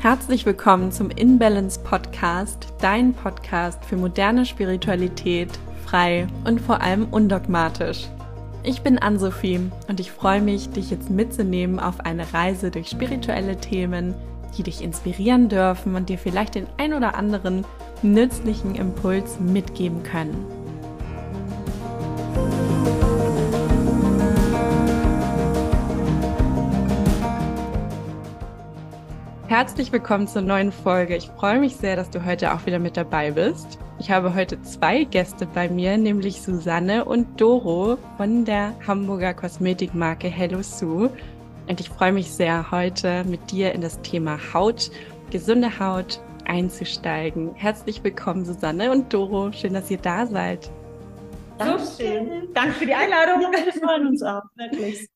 Herzlich willkommen zum InBalance Podcast, dein Podcast für moderne Spiritualität, frei und vor allem undogmatisch. Ich bin Ann-Sophie und ich freue mich, dich jetzt mitzunehmen auf eine Reise durch spirituelle Themen, die dich inspirieren dürfen und dir vielleicht den ein oder anderen nützlichen Impuls mitgeben können. Herzlich willkommen zur neuen Folge. Ich freue mich sehr, dass du heute auch wieder mit dabei bist. Ich habe heute zwei Gäste bei mir, nämlich Susanne und Doro von der Hamburger Kosmetikmarke Hello Sue. Und ich freue mich sehr, heute mit dir in das Thema Haut, gesunde Haut einzusteigen. Herzlich willkommen, Susanne und Doro. Schön, dass ihr da seid. Dankeschön. Danke für die Einladung. Ja, wir freuen uns auch, wirklich.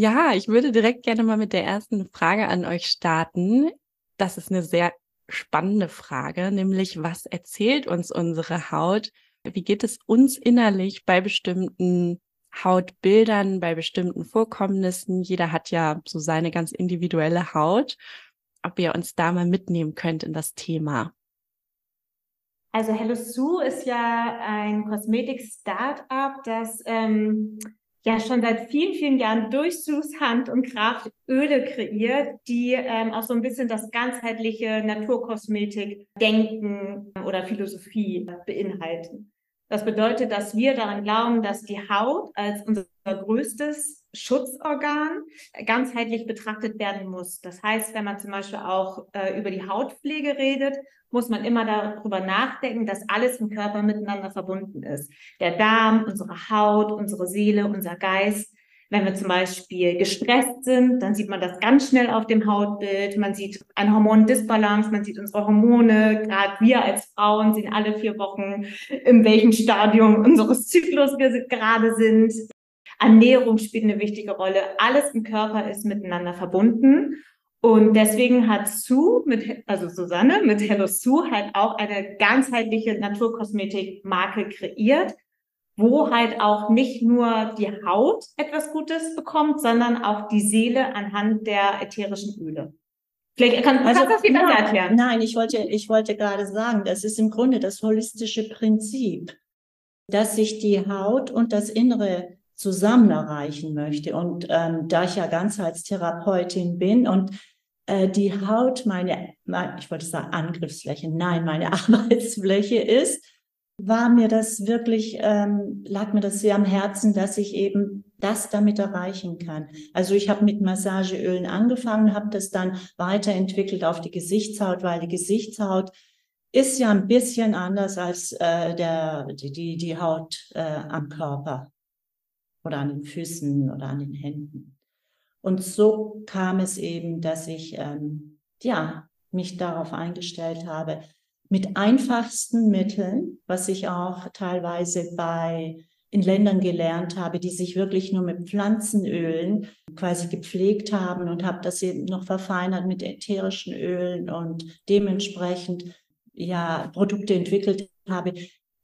Ja, ich würde direkt gerne mal mit der ersten Frage an euch starten. Das ist eine sehr spannende Frage, nämlich was erzählt uns unsere Haut? Wie geht es uns innerlich bei bestimmten Hautbildern, bei bestimmten Vorkommnissen? Jeder hat ja so seine ganz individuelle Haut. Ob ihr uns da mal mitnehmen könnt in das Thema. Also Hello Sue ist ja ein Kosmetik-Startup, das ähm, ja schon seit vielen, vielen Jahren durch Sus Hand und Kraft Öle kreiert, die ähm, auch so ein bisschen das ganzheitliche Naturkosmetik-Denken oder Philosophie beinhalten. Das bedeutet, dass wir daran glauben, dass die Haut als unser größtes Schutzorgan ganzheitlich betrachtet werden muss. Das heißt, wenn man zum Beispiel auch äh, über die Hautpflege redet, muss man immer darüber nachdenken, dass alles im Körper miteinander verbunden ist. Der Darm, unsere Haut, unsere Seele, unser Geist. Wenn wir zum Beispiel gestresst sind, dann sieht man das ganz schnell auf dem Hautbild. Man sieht eine Hormondisbalance, man sieht unsere Hormone. Gerade wir als Frauen sehen alle vier Wochen, in welchem Stadium unseres Zyklus wir gerade sind. Ernährung spielt eine wichtige Rolle. Alles im Körper ist miteinander verbunden. Und deswegen hat Sue mit, also Susanne mit Hello Sue halt auch eine ganzheitliche Naturkosmetik-Marke kreiert, wo halt auch nicht nur die Haut etwas Gutes bekommt, sondern auch die Seele anhand der ätherischen Öle. Vielleicht kann, also, kannst du das viel besser erklären. Nein, ich wollte, ich wollte gerade sagen, das ist im Grunde das holistische Prinzip, dass sich die Haut und das Innere zusammen erreichen möchte. Und ähm, da ich ja Ganzheitstherapeutin bin und äh, die Haut meine, ich wollte sagen Angriffsfläche, nein, meine Arbeitsfläche ist, war mir das wirklich, ähm, lag mir das sehr am Herzen, dass ich eben das damit erreichen kann. Also ich habe mit Massageölen angefangen, habe das dann weiterentwickelt auf die Gesichtshaut, weil die Gesichtshaut ist ja ein bisschen anders als äh, der, die, die Haut äh, am Körper oder an den Füßen oder an den Händen. Und so kam es eben, dass ich ähm, ja mich darauf eingestellt habe, mit einfachsten Mitteln, was ich auch teilweise bei in Ländern gelernt habe, die sich wirklich nur mit Pflanzenölen quasi gepflegt haben und habe das eben noch verfeinert mit ätherischen Ölen und dementsprechend ja Produkte entwickelt habe,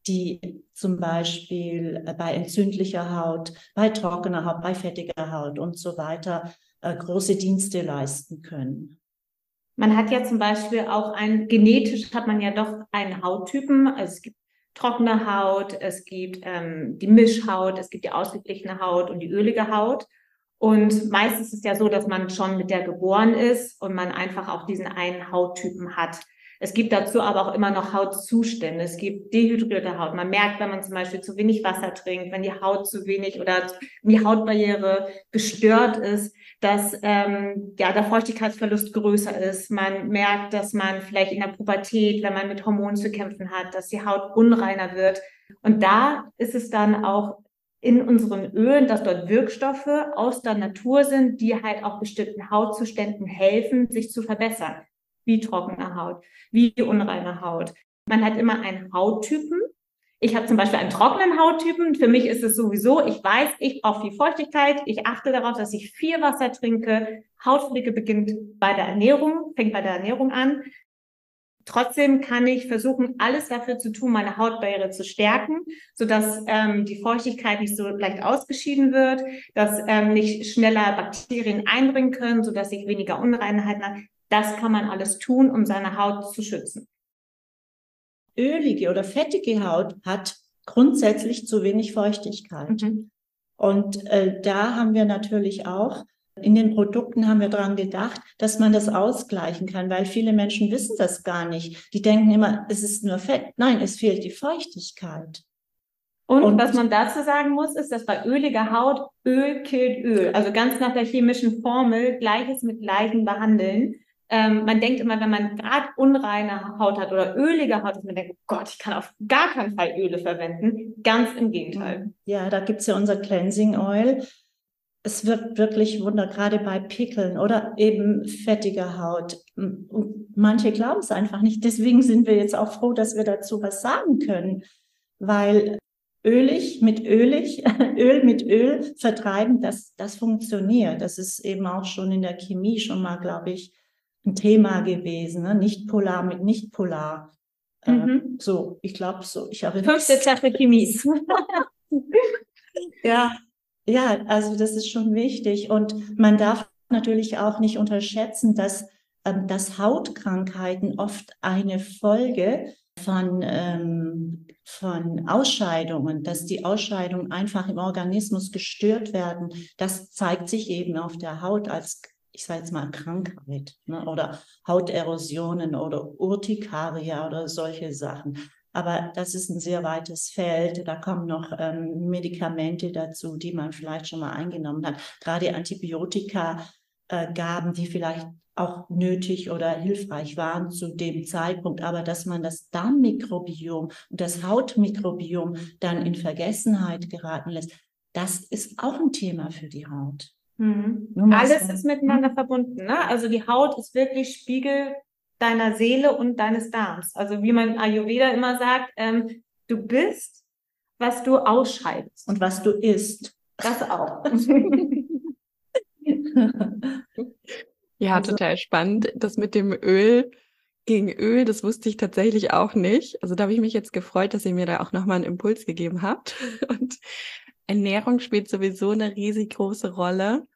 die zum Beispiel äh, bei entzündlicher Haut, bei trockener Haut, bei fettiger Haut und so weiter äh, große Dienste leisten können. Man hat ja zum Beispiel auch ein, genetisch hat man ja doch einen Hauttypen. Also es gibt trockene Haut, es gibt ähm, die Mischhaut, es gibt die ausgeglichene Haut und die ölige Haut. Und meistens ist es ja so, dass man schon mit der geboren ist und man einfach auch diesen einen Hauttypen hat. Es gibt dazu aber auch immer noch Hautzustände. Es gibt dehydrierte Haut. Man merkt, wenn man zum Beispiel zu wenig Wasser trinkt, wenn die Haut zu wenig oder die Hautbarriere gestört ist, dass ähm, ja, der Feuchtigkeitsverlust größer ist. Man merkt, dass man vielleicht in der Pubertät, wenn man mit Hormonen zu kämpfen hat, dass die Haut unreiner wird. Und da ist es dann auch in unseren Ölen, dass dort Wirkstoffe aus der Natur sind, die halt auch bestimmten Hautzuständen helfen, sich zu verbessern wie trockene Haut, wie unreine Haut. Man hat immer einen Hauttypen. Ich habe zum Beispiel einen trockenen Hauttypen. Für mich ist es sowieso, ich weiß, ich brauche viel Feuchtigkeit. Ich achte darauf, dass ich viel Wasser trinke. Hautpflege beginnt bei der Ernährung, fängt bei der Ernährung an. Trotzdem kann ich versuchen, alles dafür zu tun, meine Hautbarriere zu stärken, sodass ähm, die Feuchtigkeit nicht so leicht ausgeschieden wird, dass ähm, nicht schneller Bakterien eindringen können, sodass ich weniger Unreinheiten habe. Das kann man alles tun, um seine Haut zu schützen. Ölige oder fettige Haut hat grundsätzlich zu wenig Feuchtigkeit. Mhm. Und äh, da haben wir natürlich auch in den Produkten haben wir daran gedacht, dass man das ausgleichen kann, weil viele Menschen wissen das gar nicht. Die denken immer, es ist nur Fett. Nein, es fehlt die Feuchtigkeit. Und, und, was man dazu sagen muss, ist, dass bei öliger Haut Öl killt Öl. Also ganz nach der chemischen Formel, Gleiches mit Gleichem behandeln. Ähm, man denkt immer, wenn man gerade unreine Haut hat oder ölige Haut, dass man denkt, oh Gott, ich kann auf gar keinen Fall Öle verwenden. Ganz im Gegenteil. Ja, da gibt's ja unser Cleansing Oil. Es wirkt wirklich Wunder, gerade bei Pickeln oder eben fettiger Haut. Und manche glauben es einfach nicht. Deswegen sind wir jetzt auch froh, dass wir dazu was sagen können. Weil ölig mit ölig, Öl mit Öl vertreiben, das, das funktioniert. Das ist eben auch schon in der Chemie schon mal, glaube ich, ein Thema gewesen. Ne? Nicht polar mit nicht polar. Äh, mhm. Äh, so, ich glaube so. Ich habe fünfte Sache Chemie. ja, ja, also das ist schon wichtig und man darf natürlich auch nicht unterschätzen, dass ähm, dass Hautkrankheiten oft eine Folge von, ähm, von Ausscheidungen, dass die Ausscheidungen einfach im Organismus gestört werden. Das zeigt sich eben auf der Haut als, ich sage jetzt mal, Krankheit ne? oder Hauterosionen oder Urtikaria oder solche Sachen. Aber das ist ein sehr weites Feld. Da kommen noch ähm, Medikamente dazu, die man vielleicht schon mal eingenommen hat. Gerade Antibiotika äh, Gaben, die vielleicht auch nötig oder hilfreich waren zu dem Zeitpunkt, aber dass man das Darmmikrobiom und das Hautmikrobiom dann in Vergessenheit geraten lässt, das ist auch ein Thema für die Haut. Mhm. Alles ist miteinander mhm. verbunden. Ne? Also die Haut ist wirklich Spiegel deiner Seele und deines Darms. Also wie man Ayurveda immer sagt, ähm, du bist, was du ausscheidest. Und was du isst. Das auch. Ja, also, total spannend. Das mit dem Öl gegen Öl, das wusste ich tatsächlich auch nicht. Also da habe ich mich jetzt gefreut, dass ihr mir da auch nochmal einen Impuls gegeben habt. Und Ernährung spielt sowieso eine riesig große Rolle.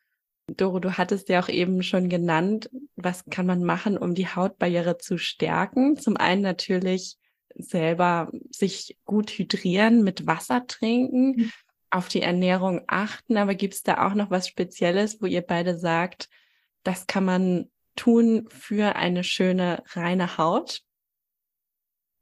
Doro, du hattest ja auch eben schon genannt, was kann man machen, um die Hautbarriere zu stärken? Zum einen natürlich selber sich gut hydrieren, mit Wasser trinken, mhm. auf die Ernährung achten, aber gibt es da auch noch was Spezielles, wo ihr beide sagt, das kann man tun für eine schöne, reine Haut?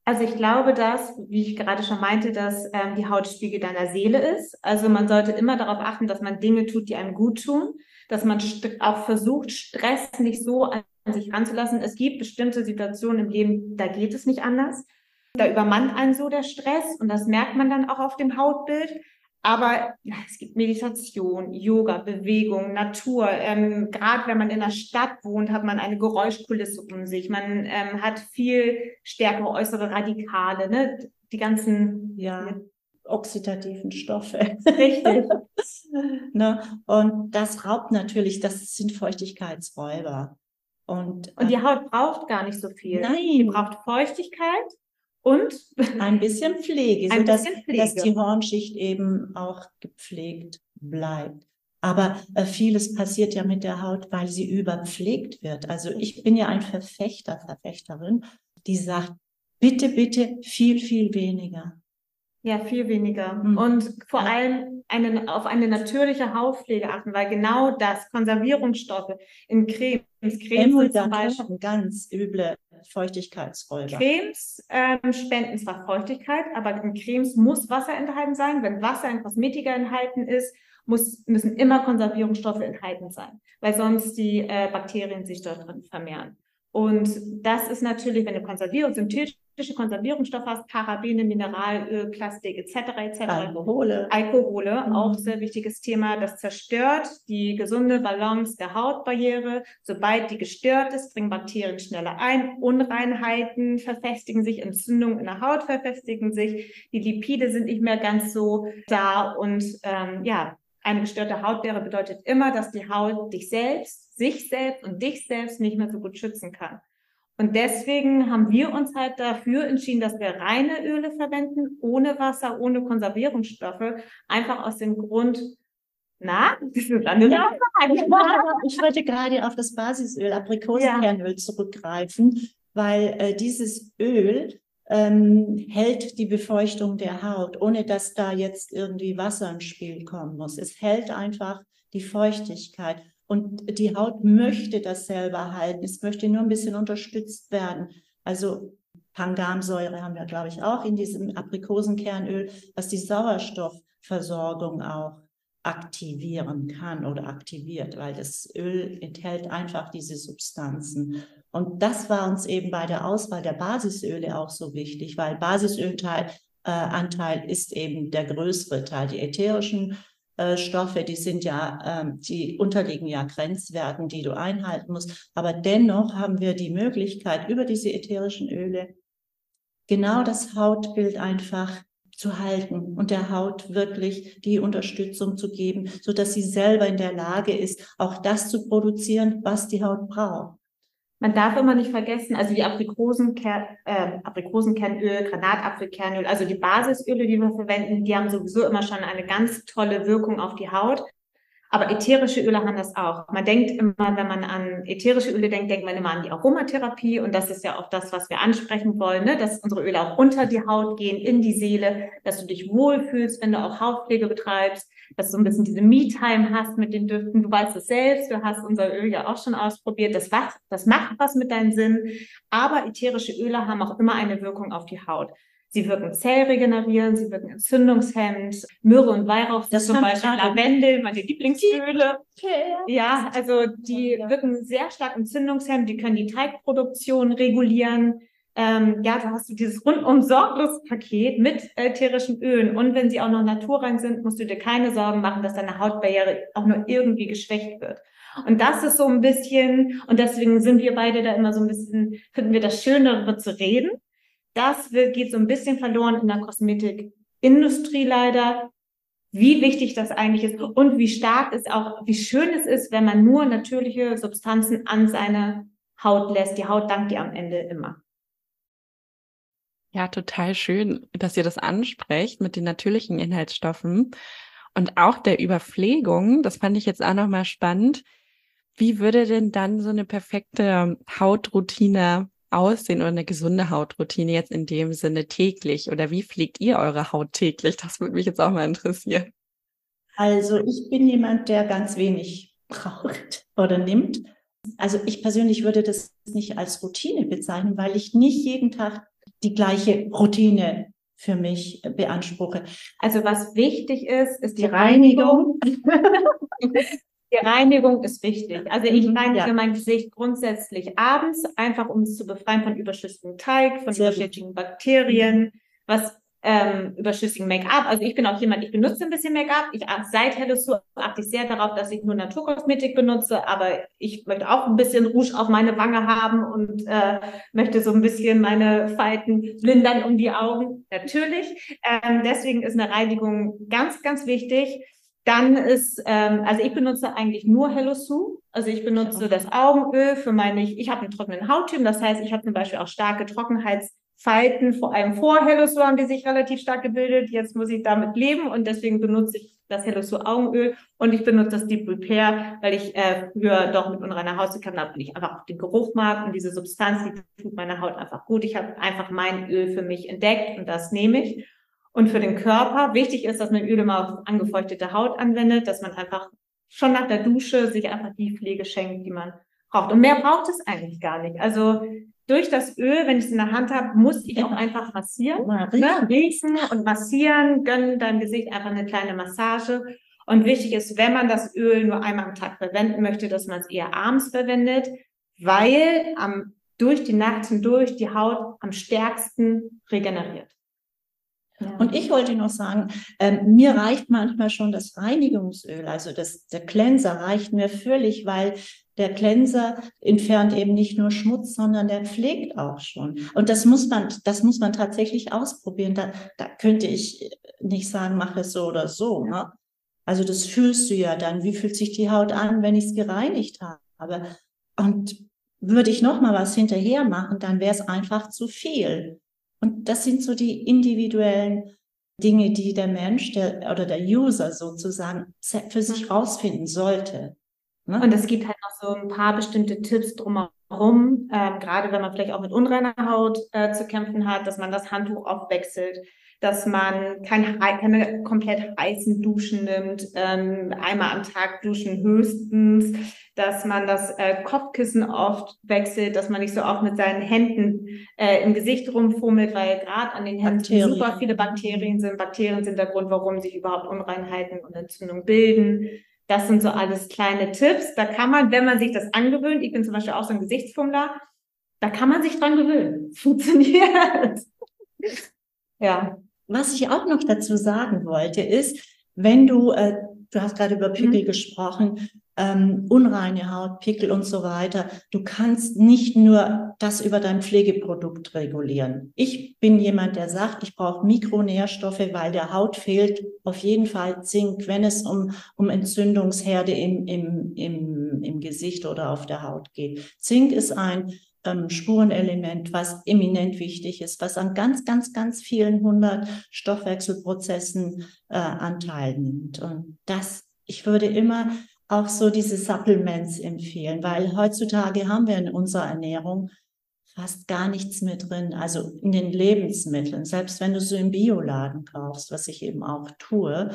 Also ich glaube, dass, wie ich gerade schon meinte, dass ähm, die Haut Spiegel deiner Seele ist. Also man sollte immer darauf achten, dass man Dinge tut, die einem gut tun, dass man auch versucht, Stress nicht so an sich ranzulassen. Es gibt bestimmte Situationen im Leben, da geht es nicht anders. Da übermannt einen so der Stress und das merkt man dann auch auf dem Hautbild. Aber ja, es gibt Meditation, Yoga, Bewegung, Natur. Ähm, Gerade wenn man in der Stadt wohnt, hat man eine Geräuschkulisse um sich. Man ähm, hat viel stärkere äußere Radikale, ne? Die ganzen ja, oxidativen Stoffe. Richtig. ne? Und das raubt natürlich, das sind Feuchtigkeitsräuber. Und, und die äh, Haut braucht gar nicht so viel. Nein. Die braucht Feuchtigkeit und ein bisschen Pflege, ein sodass bisschen Pflege. dass die Hornschicht eben auch gepflegt bleibt. Aber äh, vieles passiert ja mit der Haut, weil sie überpflegt wird. Also ich bin ja ein Verfechter, Verfechterin, die sagt, bitte, bitte viel, viel weniger. Ja, viel weniger. Mhm. Und vor allem eine, auf eine natürliche Hautpflege achten, weil genau das, Konservierungsstoffe in Cremes, Cremes zum Beispiel. ganz üble Feuchtigkeitsräuber. Cremes ähm, spenden zwar Feuchtigkeit, aber in Cremes muss Wasser enthalten sein. Wenn Wasser in Kosmetika enthalten ist, muss, müssen immer Konservierungsstoffe enthalten sein, weil sonst die äh, Bakterien sich dort drin vermehren. Und das ist natürlich, wenn du Konservierung, synthetische Konservierungsstoffe hast, Parabene, Mineralöl, Plastik etc. etc. Alkohole. Alkohole, mhm. auch sehr wichtiges Thema. Das zerstört die gesunde Balance der Hautbarriere. Sobald die gestört ist, dringen Bakterien schneller ein. Unreinheiten verfestigen sich, Entzündungen in der Haut verfestigen sich. Die Lipide sind nicht mehr ganz so da und ähm, ja, eine gestörte Hautbarriere bedeutet immer, dass die Haut dich selbst, sich selbst und dich selbst nicht mehr so gut schützen kann. Und deswegen haben wir uns halt dafür entschieden, dass wir reine Öle verwenden, ohne Wasser, ohne Konservierungsstoffe, einfach aus dem Grund, Na, das ist eine ja, Ich wollte gerade auf das Basisöl, Aprikosenkernöl ja. zurückgreifen, weil äh, dieses Öl ähm, hält die Befeuchtung der Haut, ohne dass da jetzt irgendwie Wasser ins Spiel kommen muss. Es hält einfach die Feuchtigkeit. Und die Haut möchte das selber halten. Es möchte nur ein bisschen unterstützt werden. Also Pangamsäure haben wir, glaube ich, auch in diesem Aprikosenkernöl, was die Sauerstoffversorgung auch aktivieren kann oder aktiviert, weil das Öl enthält einfach diese Substanzen. Und das war uns eben bei der Auswahl der Basisöle auch so wichtig, weil Basisölteil äh, ist eben der größere Teil. Die ätherischen Stoffe, die sind ja, ähm, die unterliegen ja Grenzwerten, die du einhalten musst. Aber dennoch haben wir die Möglichkeit, über diese ätherischen Öle genau das Hautbild einfach zu halten und der Haut wirklich die Unterstützung zu geben, so dass sie selber in der Lage ist, auch das zu produzieren, was die Haut braucht. Man darf immer nicht vergessen, also die Aprikosenkern, äh, Aprikosenkernöl, Granatapfelkernöl, also die Basisöle, die wir verwenden, die haben sowieso immer schon eine ganz tolle Wirkung auf die Haut. Aber ätherische Öle haben das auch. Man denkt immer, wenn man an ätherische Öle denkt, denkt man immer an die Aromatherapie. Und das ist ja auch das, was wir ansprechen wollen, ne? dass unsere Öle auch unter die Haut gehen, in die Seele, dass du dich wohlfühlst, wenn du auch Hautpflege betreibst, dass du ein bisschen diese Me-Time hast mit den Düften. Du weißt es selbst, du hast unser Öl ja auch schon ausprobiert. Das, das macht was mit deinen Sinnen. Aber ätherische Öle haben auch immer eine Wirkung auf die Haut. Sie wirken zellregenerierend, sie wirken entzündungshemmend. Myrrhe und Weihrauch das zum Beispiel Lavendel, meine Lieblingsöle. Ja, also die wirken sehr stark entzündungshemmend, die können die Teigproduktion regulieren. Ähm, ja, da hast du dieses rundum sorglos Paket mit ätherischen Ölen. Und wenn sie auch noch naturrein sind, musst du dir keine Sorgen machen, dass deine Hautbarriere auch nur irgendwie geschwächt wird. Und das ist so ein bisschen, und deswegen sind wir beide da immer so ein bisschen, finden wir das schön, darüber zu reden das wird, geht so ein bisschen verloren in der Kosmetikindustrie leider, wie wichtig das eigentlich ist und wie stark es auch, wie schön es ist, wenn man nur natürliche Substanzen an seine Haut lässt. Die Haut dankt dir am Ende immer. Ja, total schön, dass ihr das ansprecht mit den natürlichen Inhaltsstoffen und auch der Überpflegung. Das fand ich jetzt auch nochmal spannend. Wie würde denn dann so eine perfekte Hautroutine aussehen oder eine gesunde Hautroutine jetzt in dem Sinne täglich? Oder wie pflegt ihr eure Haut täglich? Das würde mich jetzt auch mal interessieren. Also ich bin jemand, der ganz wenig braucht oder nimmt. Also ich persönlich würde das nicht als Routine bezeichnen, weil ich nicht jeden Tag die gleiche Routine für mich beanspruche. Also was wichtig ist, ist die Reinigung. Die Reinigung ist wichtig. Also ich mhm, reinige ja. mein Gesicht grundsätzlich abends, einfach um es zu befreien von überschüssigem Teig, von Sehr überschüssigen gut. Bakterien, was ähm, überschüssigen Make-up. Also ich bin auch jemand, ich benutze ein bisschen Make-up. Ich seit Hello achte ich sehr darauf, dass ich nur Naturkosmetik benutze, aber ich möchte auch ein bisschen Rouge auf meine Wange haben und äh, möchte so ein bisschen meine Falten lindern um die Augen. Natürlich. Ähm, deswegen ist eine Reinigung ganz, ganz wichtig. Dann ist, ähm, also ich benutze eigentlich nur Hello Sue. Also ich benutze das Augenöl für meine, ich habe einen trockenen Hauttyp, das heißt, ich habe zum Beispiel auch starke Trockenheitsfalten, vor allem vor Hello Sue haben die sich relativ stark gebildet. Jetzt muss ich damit leben und deswegen benutze ich das Hello Sue Augenöl und ich benutze das Deep Repair, weil ich äh, früher doch mit unreiner Haut zu kämpfen habe und ich einfach auch den Geruch mag und diese Substanz, die tut meiner Haut einfach gut. Ich habe einfach mein Öl für mich entdeckt und das nehme ich. Und für den Körper wichtig ist, dass man Öle mal auf angefeuchtete Haut anwendet, dass man einfach schon nach der Dusche sich einfach die Pflege schenkt, die man braucht. Und mehr braucht es eigentlich gar nicht. Also durch das Öl, wenn ich es in der Hand habe, muss ich auch einfach massieren, ne? riechen und massieren, gönnen deinem Gesicht einfach eine kleine Massage. Und wichtig ist, wenn man das Öl nur einmal am Tag verwenden möchte, dass man es eher abends verwendet, weil am, durch die Nacht hindurch die Haut am stärksten regeneriert. Und ich wollte noch sagen, ähm, mir reicht manchmal schon das Reinigungsöl, also das, der Cleanser reicht mir völlig, weil der Cleanser entfernt eben nicht nur Schmutz, sondern der pflegt auch schon. Und das muss man, das muss man tatsächlich ausprobieren. Da, da könnte ich nicht sagen, mach es so oder so. Ne? Also das fühlst du ja dann. Wie fühlt sich die Haut an, wenn ich es gereinigt habe? Und würde ich noch mal was hinterher machen, dann wäre es einfach zu viel. Und das sind so die individuellen Dinge, die der Mensch der, oder der User sozusagen für sich rausfinden sollte. Ne? Und es gibt halt noch so ein paar bestimmte Tipps drumherum, ähm, gerade wenn man vielleicht auch mit unreiner Haut äh, zu kämpfen hat, dass man das Handtuch oft wechselt, dass man kein, keine komplett heißen Duschen nimmt, ähm, einmal am Tag duschen höchstens, dass man das äh, Kopfkissen oft wechselt, dass man nicht so oft mit seinen Händen äh, im Gesicht rumfummelt, weil gerade an den Händen Bakterien. super viele Bakterien sind. Bakterien sind der Grund, warum sich überhaupt Unreinheiten und Entzündungen bilden. Das sind so alles kleine Tipps. Da kann man, wenn man sich das angewöhnt, ich bin zum Beispiel auch so ein Gesichtsfummler, da kann man sich dran gewöhnen. Funktioniert. ja. Was ich auch noch dazu sagen wollte, ist, wenn du, äh, du hast gerade über Pickel mhm. gesprochen, ähm, unreine Haut, Pickel und so weiter, du kannst nicht nur das über dein Pflegeprodukt regulieren. Ich bin jemand, der sagt, ich brauche Mikronährstoffe, weil der Haut fehlt auf jeden Fall Zink, wenn es um, um Entzündungsherde im, im, im, im Gesicht oder auf der Haut geht. Zink ist ein ähm, Spurenelement, was eminent wichtig ist, was an ganz, ganz, ganz vielen hundert Stoffwechselprozessen äh, Anteil nimmt. Und das, ich würde immer auch so diese Supplements empfehlen, weil heutzutage haben wir in unserer Ernährung fast gar nichts mehr drin, also in den Lebensmitteln, selbst wenn du so im Bioladen kaufst, was ich eben auch tue,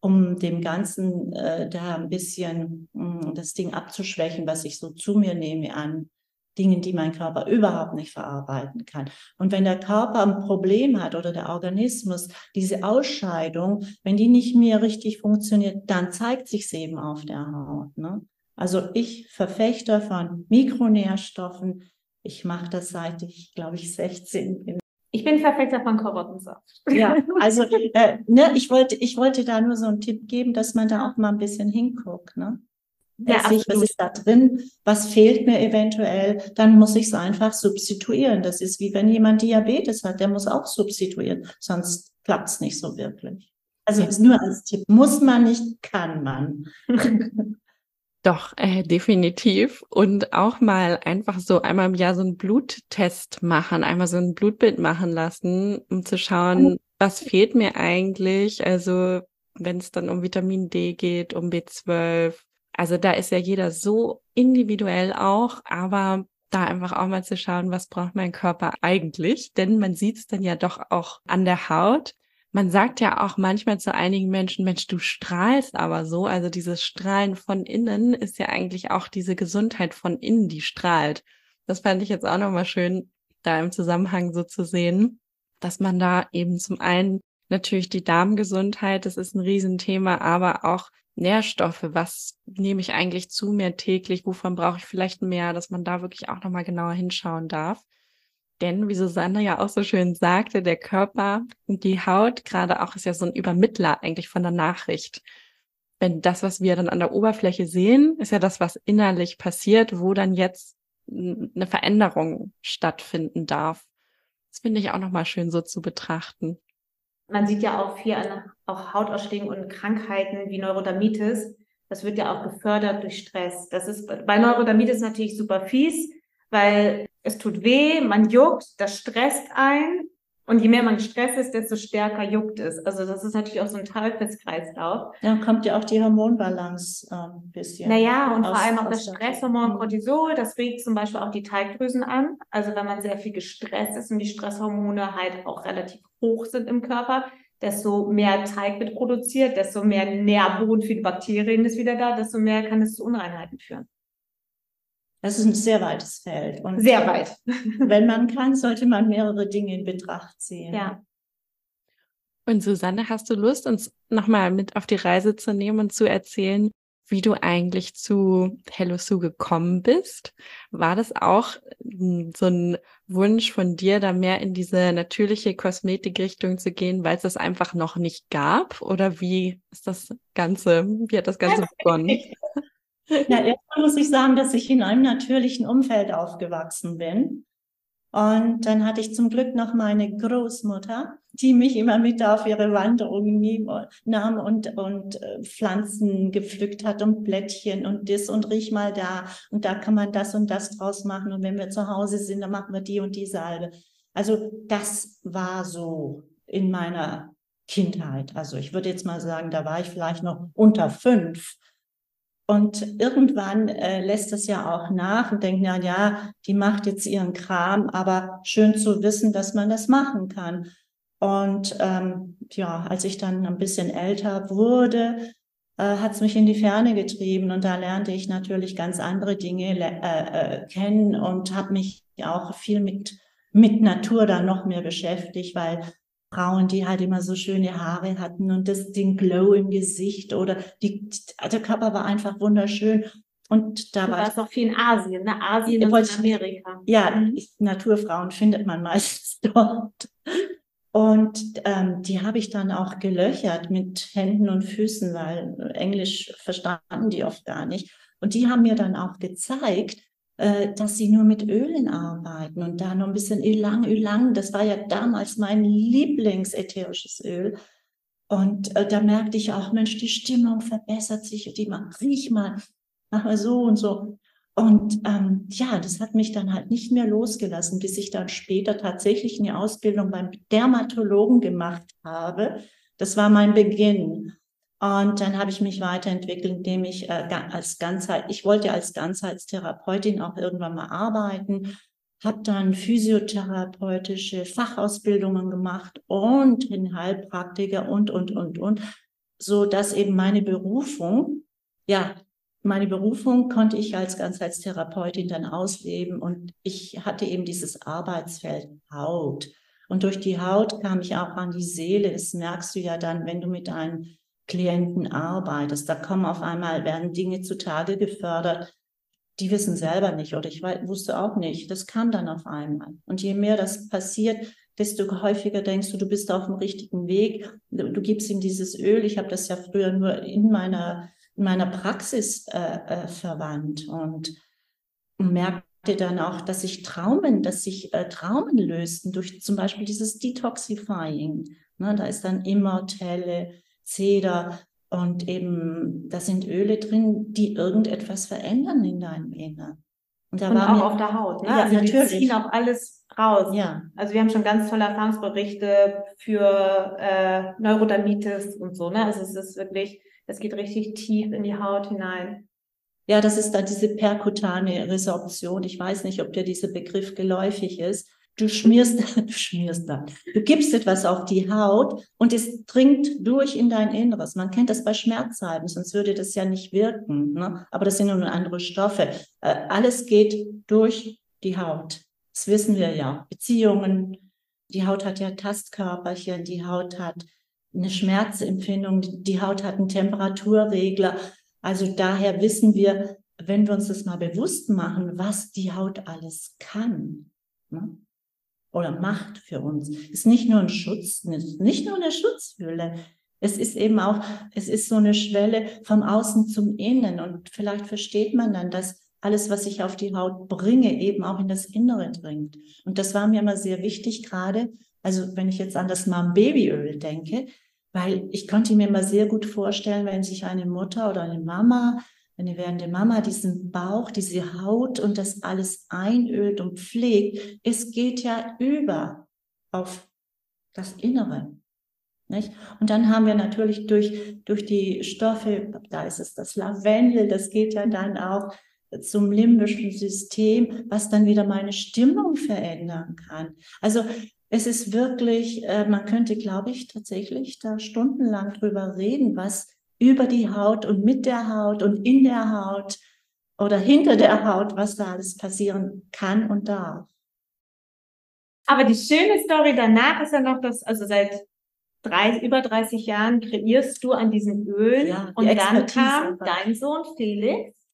um dem Ganzen äh, da ein bisschen mh, hm, das Ding abzuschwächen, was ich so zu mir nehme an Dingen, die mein Körper überhaupt nicht verarbeiten kann. Und wenn der Körper ein Problem hat oder der Organismus, diese Ausscheidung, wenn die nicht mehr richtig funktioniert, dann zeigt sich eben auf der Haut. Ne? Also ich Verfechter von Mikronährstoffen. Ich mache das seit ich, glaube ich, 16 bin. Ich bin Verfechter von Karottensaft. Ja, also äh, ne, ich wollte, ich wollte da nur so einen Tipp geben, dass man da auch mal ein bisschen hinguckt. Ne? Ja, sich, was ist da drin, was fehlt mir eventuell, dann muss ich es einfach substituieren. Das ist wie wenn jemand Diabetes hat, der muss auch substituieren, sonst klappt es nicht so wirklich. Also ist nur als Tipp, muss man nicht, kann man. Doch, äh, definitiv. Und auch mal einfach so einmal im Jahr so einen Bluttest machen, einmal so ein Blutbild machen lassen, um zu schauen, was fehlt mir eigentlich. Also wenn es dann um Vitamin D geht, um B12, also da ist ja jeder so individuell auch, aber da einfach auch mal zu schauen, was braucht mein Körper eigentlich? Denn man sieht es dann ja doch auch an der Haut. Man sagt ja auch manchmal zu einigen Menschen, Mensch, du strahlst aber so. Also dieses Strahlen von innen ist ja eigentlich auch diese Gesundheit von innen, die strahlt. Das fand ich jetzt auch nochmal schön, da im Zusammenhang so zu sehen, dass man da eben zum einen natürlich die Darmgesundheit, das ist ein Riesenthema, aber auch Nährstoffe, was nehme ich eigentlich zu mir täglich, wovon brauche ich vielleicht mehr, dass man da wirklich auch nochmal genauer hinschauen darf. Denn, wie Susanne ja auch so schön sagte, der Körper und die Haut gerade auch ist ja so ein Übermittler eigentlich von der Nachricht. Wenn das, was wir dann an der Oberfläche sehen, ist ja das, was innerlich passiert, wo dann jetzt eine Veränderung stattfinden darf. Das finde ich auch nochmal schön so zu betrachten man sieht ja auch viel an auch Hautausschlägen und Krankheiten wie Neurodermitis. Das wird ja auch gefördert durch Stress. Das ist bei Neurodermitis natürlich super fies, weil es tut weh, man juckt, das stresst ein und je mehr man gestresst ist, desto stärker juckt es. Also das ist natürlich auch so ein Teufelskreislauf. Dann kommt ja auch die Hormonbalance äh, ein bisschen. Naja, und aus, vor allem auch das Stresshormon Cortisol, das regt zum Beispiel auch die Teigdrüsen an. Also wenn man sehr viel gestresst ist und die Stresshormone halt auch relativ hoch sind im Körper, desto mehr Teig wird produziert, desto mehr Nährboden für die Bakterien ist wieder da, desto mehr kann es zu Unreinheiten führen. Das ist ein sehr weites Feld. Und sehr weit. wenn man kann, sollte man mehrere Dinge in Betracht ziehen. Ja. Und Susanne, hast du Lust, uns nochmal mit auf die Reise zu nehmen und zu erzählen, wie du eigentlich zu Hello Sue gekommen bist? War das auch hm, so ein Wunsch von dir, da mehr in diese natürliche Kosmetikrichtung zu gehen, weil es das einfach noch nicht gab? Oder wie ist das Ganze, wie hat das Ganze begonnen? Ja, erstmal muss ich sagen, dass ich in einem natürlichen Umfeld aufgewachsen bin. Und dann hatte ich zum Glück noch meine Großmutter, die mich immer mit auf ihre Wanderungen nahm und, und äh, Pflanzen gepflückt hat und Blättchen und das und riech mal da und da kann man das und das draus machen. Und wenn wir zu Hause sind, dann machen wir die und die Salbe. Also das war so in meiner Kindheit. Also ich würde jetzt mal sagen, da war ich vielleicht noch unter fünf. Und irgendwann äh, lässt es ja auch nach und denkt, na ja, die macht jetzt ihren Kram, aber schön zu wissen, dass man das machen kann. Und ähm, ja, als ich dann ein bisschen älter wurde, äh, hat es mich in die Ferne getrieben und da lernte ich natürlich ganz andere Dinge äh, äh, kennen und habe mich auch viel mit mit Natur dann noch mehr beschäftigt, weil Frauen, die halt immer so schöne Haare hatten und das den Glow im Gesicht oder die, der Körper war einfach wunderschön. Und da du war warst auch viel in Asien, ne? Asien und in Amerika. Ja, mhm. Naturfrauen findet man meistens dort. Und ähm, die habe ich dann auch gelöchert mit Händen und Füßen, weil Englisch verstanden die oft gar nicht. Und die haben mir dann auch gezeigt, dass sie nur mit Ölen arbeiten und da noch ein bisschen Ylang Ylang. Das war ja damals mein Lieblingsätherisches Öl. Und äh, da merkte ich auch, Mensch, die Stimmung verbessert sich. Die mal, riech mal, mach mal so und so. Und ähm, ja, das hat mich dann halt nicht mehr losgelassen, bis ich dann später tatsächlich eine Ausbildung beim Dermatologen gemacht habe. Das war mein Beginn. Und dann habe ich mich weiterentwickelt, indem ich äh, als Ganzheit, ich wollte als Ganzheitstherapeutin auch irgendwann mal arbeiten, habe dann physiotherapeutische Fachausbildungen gemacht und in Heilpraktiker und, und, und, und, so dass eben meine Berufung, ja, meine Berufung konnte ich als Ganzheitstherapeutin dann ausleben und ich hatte eben dieses Arbeitsfeld Haut. Und durch die Haut kam ich auch an die Seele. Das merkst du ja dann, wenn du mit einem Klienten arbeitest. Da kommen auf einmal, werden Dinge zutage gefördert, die wissen selber nicht oder ich wusste auch nicht. Das kam dann auf einmal. Und je mehr das passiert, desto häufiger denkst du, du bist auf dem richtigen Weg. Du, gibst ihm dieses Öl. Ich habe das ja früher nur in meiner in meiner Praxis äh, äh, verwandt und merkte dann auch, dass sich Traumen, dass sich äh, Traumen lösten durch zum Beispiel dieses Detoxifying. Ne, da ist dann Immortelle, Zeder und eben, da sind Öle drin, die irgendetwas verändern in deinem Inneren. Und, da und war auch mir, auf der Haut, ne? Ja, also natürlich. Die ziehen auch alles raus. Ja. Also wir haben schon ganz tolle Erfahrungsberichte für äh, Neurodermitis und so, ne? Also es ist wirklich, es geht richtig tief in die Haut hinein. Ja, das ist dann diese perkutane Resorption. Ich weiß nicht, ob dir dieser Begriff geläufig ist. Du schmierst, du schmierst dann. Du gibst etwas auf die Haut und es dringt durch in dein Inneres. Man kennt das bei Schmerzsalben, sonst würde das ja nicht wirken. Ne? Aber das sind nun andere Stoffe. Äh, alles geht durch die Haut. Das wissen wir ja. Beziehungen. Die Haut hat ja Tastkörperchen. Die Haut hat eine Schmerzempfindung. Die Haut hat einen Temperaturregler. Also daher wissen wir, wenn wir uns das mal bewusst machen, was die Haut alles kann. Ne? Oder Macht für uns. Ist nicht nur ein Schutz, nicht nur eine Schutzhülle. Es ist eben auch, es ist so eine Schwelle vom Außen zum Innen. Und vielleicht versteht man dann, dass alles, was ich auf die Haut bringe, eben auch in das Innere dringt. Und das war mir immer sehr wichtig, gerade, also wenn ich jetzt an das Mom-Babyöl denke, weil ich konnte mir immer sehr gut vorstellen, wenn sich eine Mutter oder eine Mama wenn während der Mama diesen Bauch, diese Haut und das alles einölt und pflegt, es geht ja über auf das Innere. Nicht? Und dann haben wir natürlich durch, durch die Stoffe, da ist es das Lavendel, das geht ja dann auch zum limbischen System, was dann wieder meine Stimmung verändern kann. Also es ist wirklich, äh, man könnte, glaube ich, tatsächlich da stundenlang drüber reden, was über die Haut und mit der Haut und in der Haut oder hinter der Haut, was da alles passieren kann und darf. Aber die schöne Story danach ist ja noch, dass, also seit drei, über 30 Jahren kreierst du an diesem Öl ja, und dann kam dein Sohn Felix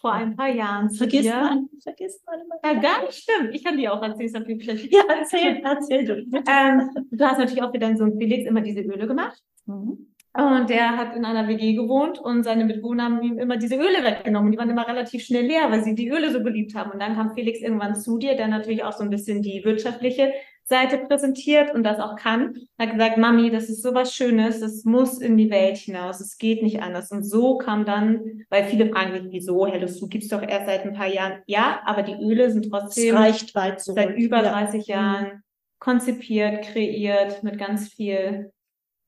vor ein paar Jahren vergiss dir. Man, vergiss man immer. Ja, gar nicht stimmt. Ich kann dir auch erzählen, so viel vielleicht. Ja, erzähl, erzähl du. Ähm, du hast natürlich auch für deinen Sohn Felix immer diese Öle gemacht. Mhm. Und der hat in einer WG gewohnt und seine Mitbewohner haben ihm immer diese Öle weggenommen. Die waren immer relativ schnell leer, weil sie die Öle so geliebt haben. Und dann kam Felix irgendwann zu dir, der natürlich auch so ein bisschen die wirtschaftliche Seite präsentiert und das auch kann. Er hat gesagt, Mami, das ist so was Schönes, das muss in die Welt hinaus, es geht nicht anders. Und so kam dann, weil viele fragen sich, wieso, Hello du gibst doch erst seit ein paar Jahren. Ja, aber die Öle sind trotzdem seit über 30 ja. Jahren konzipiert, kreiert mit ganz viel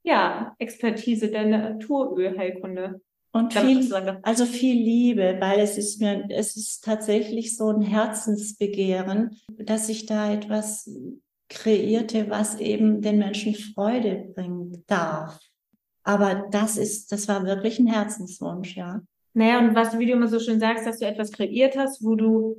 ja, Expertise der Naturölheilkunde. Und viel, also viel Liebe, weil es ist mir, es ist tatsächlich so ein Herzensbegehren, dass ich da etwas kreierte, was eben den Menschen Freude bringen darf. Aber das ist, das war wirklich ein Herzenswunsch, ja. Naja, und was, wie du immer so schön sagst, dass du etwas kreiert hast, wo du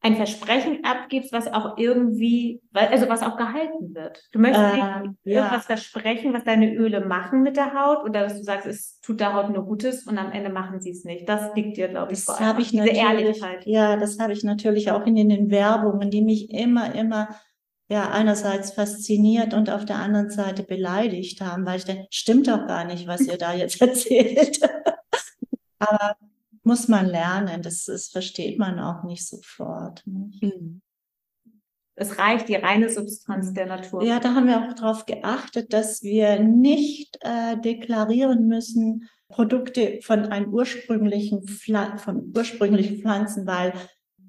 ein Versprechen abgibst, was auch irgendwie, also was auch gehalten wird. Du möchtest äh, nicht ja. irgendwas versprechen, was deine Öle machen mit der Haut oder dass du sagst, es tut der Haut nur Gutes und am Ende machen sie es nicht. Das liegt dir, glaube ich, das habe ich diese Ehrlichkeit. Ja, das habe ich natürlich auch in den Werbungen, die mich immer, immer ja einerseits fasziniert und auf der anderen Seite beleidigt haben, weil ich denke, stimmt doch gar nicht, was ihr da jetzt erzählt. Aber muss man lernen. Das, das versteht man auch nicht sofort. Mhm. Es reicht die reine Substanz der Natur. Ja, da haben wir auch darauf geachtet, dass wir nicht äh, deklarieren müssen, Produkte von einem ursprünglichen Pfl von ursprünglichen Pflanzen, weil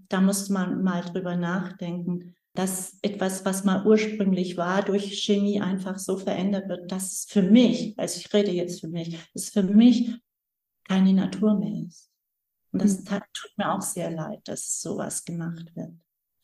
da muss man mal drüber nachdenken, dass etwas, was mal ursprünglich war, durch Chemie einfach so verändert wird, dass es für mich, also ich rede jetzt für mich, es für mich keine Natur mehr ist. Und das mhm. tut mir auch sehr leid, dass sowas gemacht wird.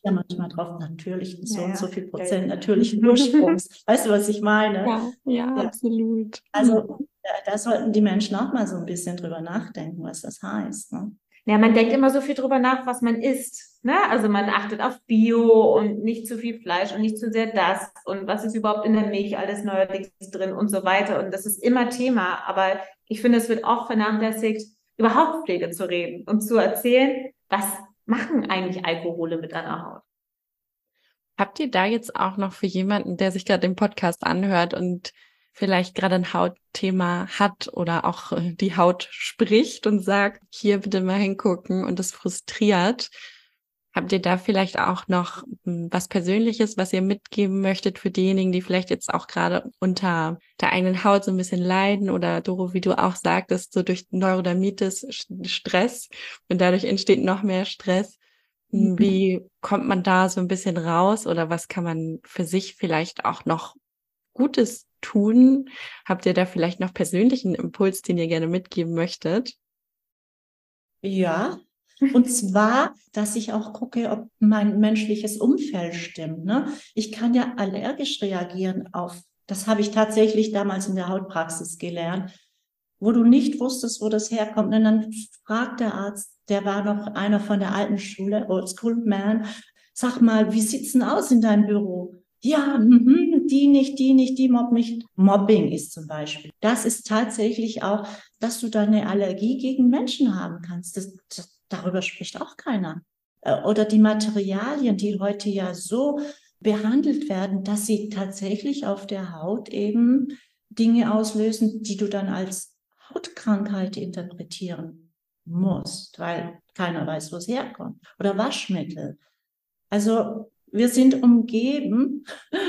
Ja, manchmal drauf natürlich so ja, und so viel Prozent natürlichen Ursprungs. weißt du, was ich meine? Ja, ja, ja. absolut. Also mhm. da, da, sollten die Menschen auch mal so ein bisschen drüber nachdenken, was das heißt. Ne? Ja, man denkt immer so viel drüber nach, was man isst. Ne? Also man achtet auf Bio und nicht zu viel Fleisch und nicht zu sehr das und was ist überhaupt in der Milch alles neuerdings drin und so weiter. Und das ist immer Thema. Aber ich finde, es wird auch vernachlässigt, über Hautpflege zu reden und zu erzählen, was machen eigentlich Alkohole mit deiner Haut. Habt ihr da jetzt auch noch für jemanden, der sich gerade den Podcast anhört und vielleicht gerade ein Hautthema hat oder auch äh, die Haut spricht und sagt, hier bitte mal hingucken und das frustriert, Habt ihr da vielleicht auch noch hm, was Persönliches, was ihr mitgeben möchtet für diejenigen, die vielleicht jetzt auch gerade unter der eigenen Haut so ein bisschen leiden oder Doro, wie du auch sagtest, so durch Neurodermitis Stress und dadurch entsteht noch mehr Stress. Hm, mhm. Wie kommt man da so ein bisschen raus oder was kann man für sich vielleicht auch noch Gutes tun? Habt ihr da vielleicht noch persönlichen Impuls, den ihr gerne mitgeben möchtet? Ja, und zwar, dass ich auch gucke, ob mein menschliches Umfeld stimmt. Ne? Ich kann ja allergisch reagieren auf, das habe ich tatsächlich damals in der Hautpraxis gelernt, wo du nicht wusstest, wo das herkommt. Und dann fragt der Arzt, der war noch einer von der alten Schule, Old School Man, sag mal, wie sieht's denn aus in deinem Büro? Ja, mh, die nicht, die nicht, die mobbt mich. Mobbing ist zum Beispiel. Das ist tatsächlich auch, dass du da eine Allergie gegen Menschen haben kannst. Das, das, darüber spricht auch keiner. Äh, oder die Materialien, die heute ja so behandelt werden, dass sie tatsächlich auf der Haut eben Dinge auslösen, die du dann als Hautkrankheit interpretieren musst, weil keiner weiß, wo es herkommt. Oder Waschmittel. Also wir sind umgeben.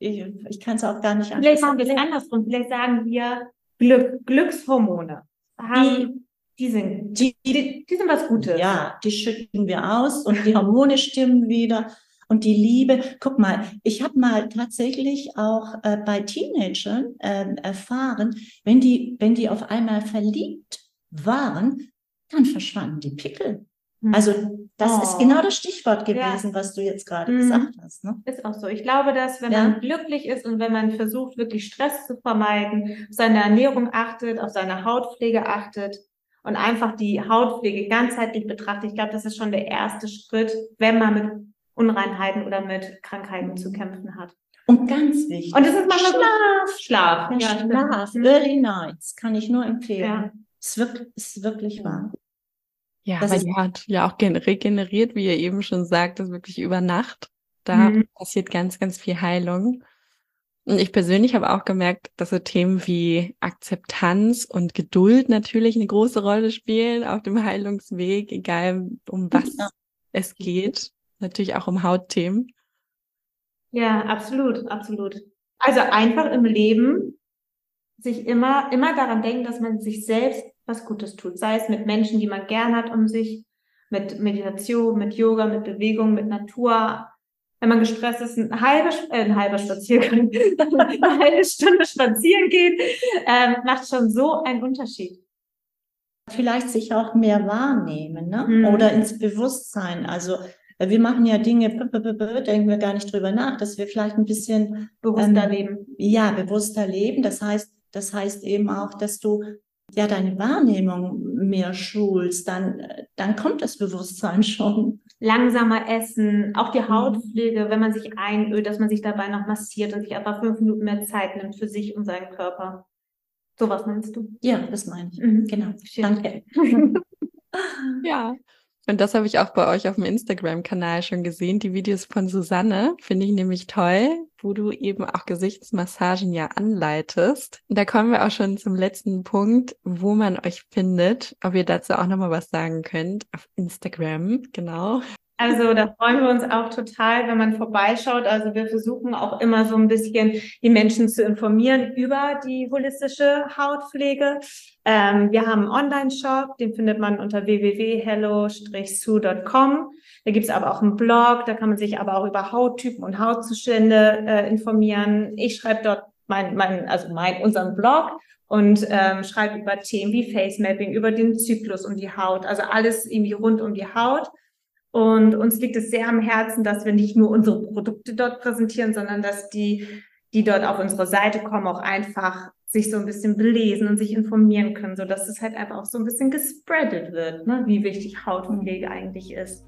Ich, ich kann es auch gar nicht anders Vielleicht machen wir es andersrum. Vielleicht sagen wir Glück, Glückshormone haben die sind, die, die, die sind was Gutes. Ja, die schütten wir aus und die Hormone stimmen wieder und die Liebe. Guck mal, ich habe mal tatsächlich auch äh, bei Teenagern äh, erfahren, wenn die, wenn die auf einmal verliebt waren, dann verschwanden die Pickel. Hm. Also das oh. ist genau das Stichwort gewesen, ja. was du jetzt gerade mhm. gesagt hast. Ne? Ist auch so. Ich glaube, dass wenn ja. man glücklich ist und wenn man versucht, wirklich Stress zu vermeiden, auf seine Ernährung achtet, auf seine Hautpflege achtet, und einfach die Hautpflege ganzheitlich betrachtet. Ich glaube, das ist schon der erste Schritt, wenn man mit Unreinheiten oder mit Krankheiten zu kämpfen hat. Und ganz wichtig. Und das ist manchmal Schlaf. Schlaf. Ja, ja Schlaf. Early Nights kann ich nur empfehlen. Ja. Ist wirklich, ist wirklich wahr. Ja, das weil die Haut ja auch regeneriert, wie ihr eben schon sagt, das wirklich über Nacht. Da mhm. passiert ganz, ganz viel Heilung. Und ich persönlich habe auch gemerkt, dass so Themen wie Akzeptanz und Geduld natürlich eine große Rolle spielen auf dem Heilungsweg, egal um was ja. es geht. Natürlich auch um Hautthemen. Ja, absolut, absolut. Also einfach im Leben sich immer, immer daran denken, dass man sich selbst was Gutes tut. Sei es mit Menschen, die man gern hat um sich, mit Meditation, mit Yoga, mit Bewegung, mit Natur, wenn man gestresst ist, ein halber, äh, ein halber Spaziergang, eine halbe Stunde spazieren geht, äh, macht schon so einen Unterschied. Vielleicht sich auch mehr wahrnehmen ne? Mhm. oder ins Bewusstsein. Also äh, wir machen ja Dinge, denken wir gar nicht drüber nach, dass wir vielleicht ein bisschen bewusster ähm, leben. Ja, bewusster leben. Das heißt, das heißt eben auch, dass du ja deine Wahrnehmung mehr schulst, dann, dann kommt das Bewusstsein schon. Langsamer essen, auch die mhm. Hautpflege, wenn man sich einölt, dass man sich dabei noch massiert und sich einfach fünf Minuten mehr Zeit nimmt für sich und seinen Körper. Sowas meinst du? Ja, das meine ich. Mhm. Genau. Danke. ja. Und das habe ich auch bei euch auf dem Instagram-Kanal schon gesehen, die Videos von Susanne. Finde ich nämlich toll, wo du eben auch Gesichtsmassagen ja anleitest. Und da kommen wir auch schon zum letzten Punkt, wo man euch findet. Ob ihr dazu auch nochmal was sagen könnt. Auf Instagram, genau. Also da freuen wir uns auch total, wenn man vorbeischaut. Also wir versuchen auch immer so ein bisschen die Menschen zu informieren über die holistische Hautpflege. Ähm, wir haben einen Online-Shop, den findet man unter www.hello-sue.com. Da gibt es aber auch einen Blog, da kann man sich aber auch über Hauttypen und Hautzustände äh, informieren. Ich schreibe dort mein, mein, also mein, unseren Blog und ähm, schreibe über Themen wie Face Mapping, über den Zyklus und die Haut, also alles irgendwie rund um die Haut. Und uns liegt es sehr am Herzen, dass wir nicht nur unsere Produkte dort präsentieren, sondern dass die, die dort auf unsere Seite kommen, auch einfach sich so ein bisschen belesen und sich informieren können, so dass es halt einfach auch so ein bisschen gespreadet wird, ne? wie wichtig Hautpflege eigentlich ist.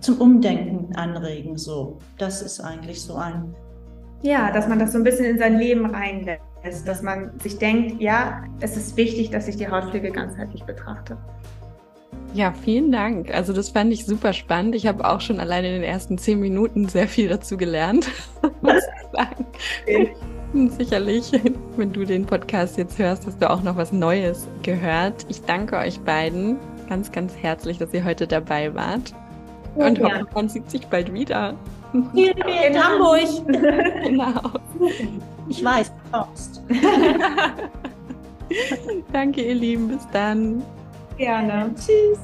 Zum Umdenken anregen, so. Das ist eigentlich so ein. Ja, dass man das so ein bisschen in sein Leben reinlässt, dass man sich denkt, ja, es ist wichtig, dass ich die Hautpflege ganzheitlich betrachte. Ja, vielen Dank. Also das fand ich super spannend. Ich habe auch schon allein in den ersten zehn Minuten sehr viel dazu gelernt, muss ich sagen. Okay. Sicherlich, wenn du den Podcast jetzt hörst, hast du auch noch was Neues gehört. Ich danke euch beiden ganz, ganz herzlich, dass ihr heute dabei wart. Und ja. hoffe, man sieht sich bald wieder. Hier in Hamburg. genau. Ich weiß, du kommst. Danke, ihr Lieben. Bis dann. Gerne. Tschüss.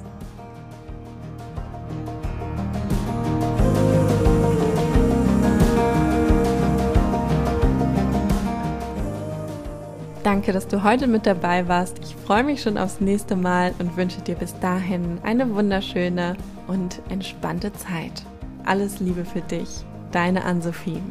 Danke, dass du heute mit dabei warst. Ich freue mich schon aufs nächste Mal und wünsche dir bis dahin eine wunderschöne und entspannte Zeit. Alles Liebe für dich, deine Ann-Sophie.